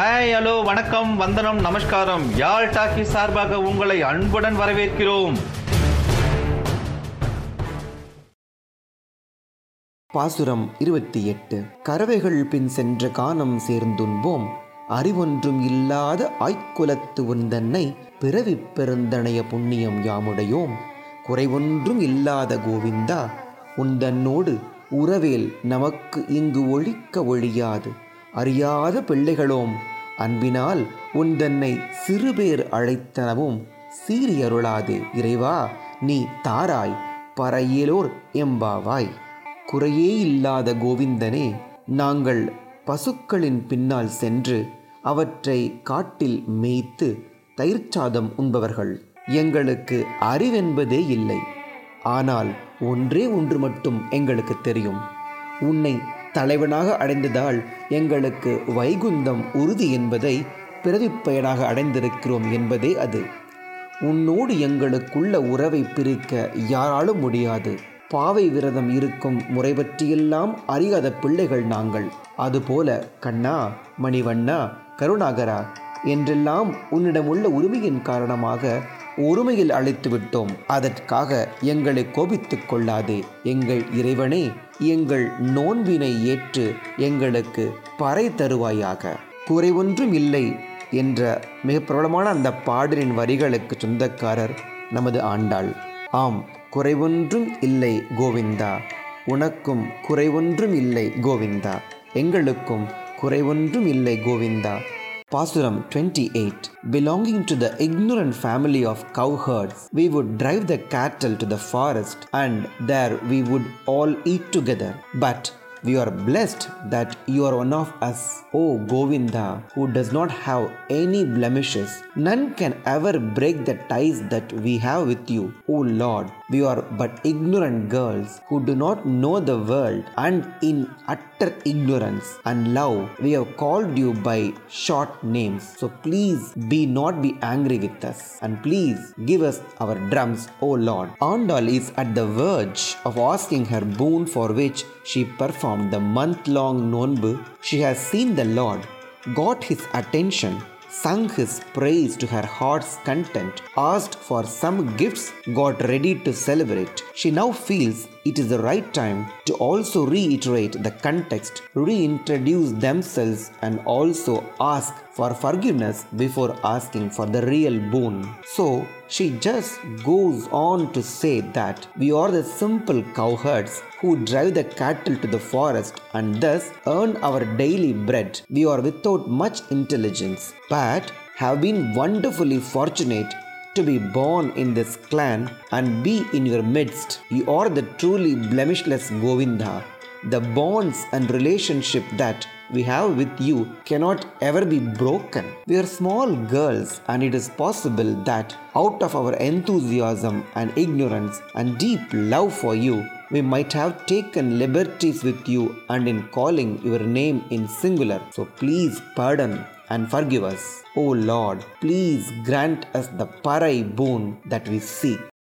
Hi hello வணக்கம் வந்தனம் நமஸ்காரம். யாழ் டாக்கி சார்பாக உங்களை அன்புடன் வரவேற்கிறோம். பாசுரம் இருபத்தி எட்டு. கறவைகள் பின் சென்ற கானம் சேர்ந்துண்போம். அறிவொன்றும் இல்லாத ஆய்க்குலத்து உந்தன்னை பிறவி பெருந்தனைய புண்ணியம் யாமுடையோம். குறைவொன்றும் இல்லாத கோவிந்தா உந்தன்னோடு உறவேல் நமக்கு இங்கு ஒழிக்க ஒழியாது. அறியாத பிள்ளைகளோம். அன்பினால் உந்தன்னை சிறுபேர் அழைத்தனவும் சீரியருளாதே. இறைவா நீ தாராய் பறையிலோர் எம்பாவாய். குறையே இல்லாத கோவிந்தனே நாங்கள் பசுக்களின் பின்னால் சென்று அவற்றை காட்டில் மேய்த்து தயிர்ச்சாதம் உண்பவர்கள். எங்களுக்கு அறிவென்பதே இல்லை. ஆனால் ஒன்றே ஒன்று மட்டும் எங்களுக்கு தெரியும். உன்னை தலைவனாக அடைந்ததால் எங்களுக்கு வைகுந்தம் உறுதி என்பதை பிறவிப்பயனாக அடைந்திருக்கிறோம் என்பதே அது. உன்னோடு எங்களுக்குள்ள உறவை பிரிக்க யாராலும் முடியாது. பாவை விரதம் இருக்கும் முறை பற்றியெல்லாம் அறியாத பிள்ளைகள் நாங்கள். அதுபோல கண்ணா மணிவண்ணா கருணாகரா என்றெல்லாம் உன்னிடம் உள்ள உரிமையின் காரணமாக ஒருமையில் அழைத்து விட்டோம் அதற்காக எங்களை கோபித்துக் கொள்ளாதே. எங்கள் இறைவனே எங்கள் நோன்பினை ஏற்று எங்களுக்கு பறை தருவாயாக. குறைவொன்றும் இல்லை என்ற மிக பிரபலமான அந்த பாடலின் வரிகளுக்கு சொந்தக்காரர் நமது ஆண்டாள். ஆம் குறைவொன்றும் இல்லை கோவிந்தா. உனக்கும் குறைவொன்றும் இல்லை கோவிந்தா. எங்களுக்கும் குறைவொன்றும் இல்லை Govinda. Pasuram 28 Belonging to the ignorant family of cowherds, we would drive the cattle to the forest and there we would all eat together. But we are blessed that you are one of us, O Govinda, who does not have any blemishes. None can ever break the ties that we have with you, O Lord. We are but ignorant girls who do not know the world, and in utter ignorance and love we have called you by short names. So please be not be angry with us, and please give us our drums, O Lord. Andal is at the verge of asking her boon for which she performed the month long nonbu. She has seen the Lord, got his attention, sung his praise to her heart's content, asked for some gifts, got ready to celebrate. She now feels it is the right time to also reiterate the context, reintroduce themselves, and also ask for forgiveness before asking for the real boon. So, she just goes on to say that we are the simple cowherds who drive the cattle to the forest and thus earn our daily bread. We are without much intelligence, but have been wonderfully fortunate to be born in this clan and be in your midst. You are the truly blemishless Govinda. The bonds and relationship that we have with you cannot ever be broken. We are small girls, and it is possible that out of our enthusiasm and ignorance and deep love for you, we might have taken liberties with you and in calling your name in singular. So please pardon and forgive us. O Lord, please grant us the parai boon that we seek.